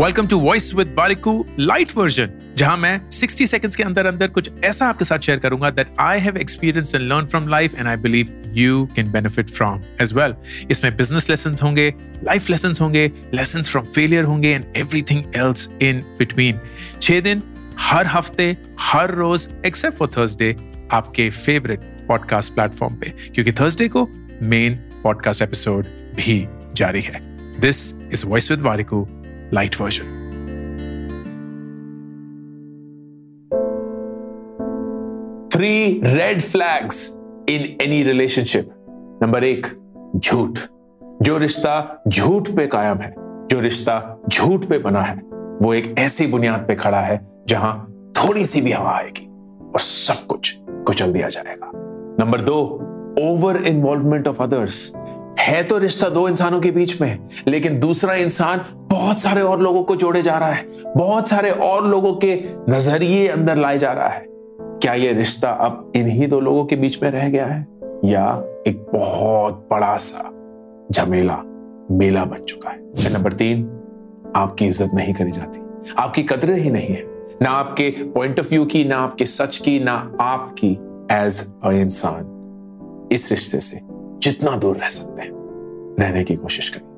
Welcome to voice with Warikoo lite version जहाँ मैं 60 seconds के अंदर अंदर कुछ ऐसा आपके साथ शेयर करूँगा that I have experience and learn from life and I believe you can benefit from as well इसमें बिज़नेस लेसन होंगे लाइफ लेसन होंगे लेसन फ्रॉम फेलियर होंगे and everything else in between छह दिन हर हफ़्ते, हर रोज एक्सेप्ट फॉर थर्सडे आपके फेवरेट पॉडकास्ट प्लेटफॉर्म पे, क्योंकि थर्सडे को मेन पॉडकास्ट एपिसोड भी जारी है. This is voice with Warikoo lite version three red flags in any relationship number एक, झूठ. जो रिश्ता झूठ पे कायम है, जो रिश्ता झूठ पे बना है, वो एक ऐसी बुनियाद पे खड़ा है जहाँ थोड़ी सी भी हवा आएगी और सब कुछ कुचल दिया जाएगा। नंबर दो ओवर इन्वॉल्वमेंट ऑफ़ अदर्स है तो रिश्ता दो इंसानों के बीच में, लेकिन दूसरा इंसान बहुत सारे और लोगों को जोड़े जा रहा है। बहुत सारे और लोगों के नज़रिए अंदर लाए जा रहा है। क्या यह रिश्ता अब इन्हीं दो लोगों के बीच में रह गया है? या एक बहुत बड़ा सा झमेला, मेला बन चुका है? नंबर तीन, आपकी इज़्ज़त नहीं करी जाती। आपकी कदरें ही नहीं है। ना आपके पॉइंट ऑफ़ व्यू की, ना आपके सच की, ना आपकी एज अ इंसान। इस रिश्ते से जितना दूर रह सकते हैं, रहने की कोशिश करें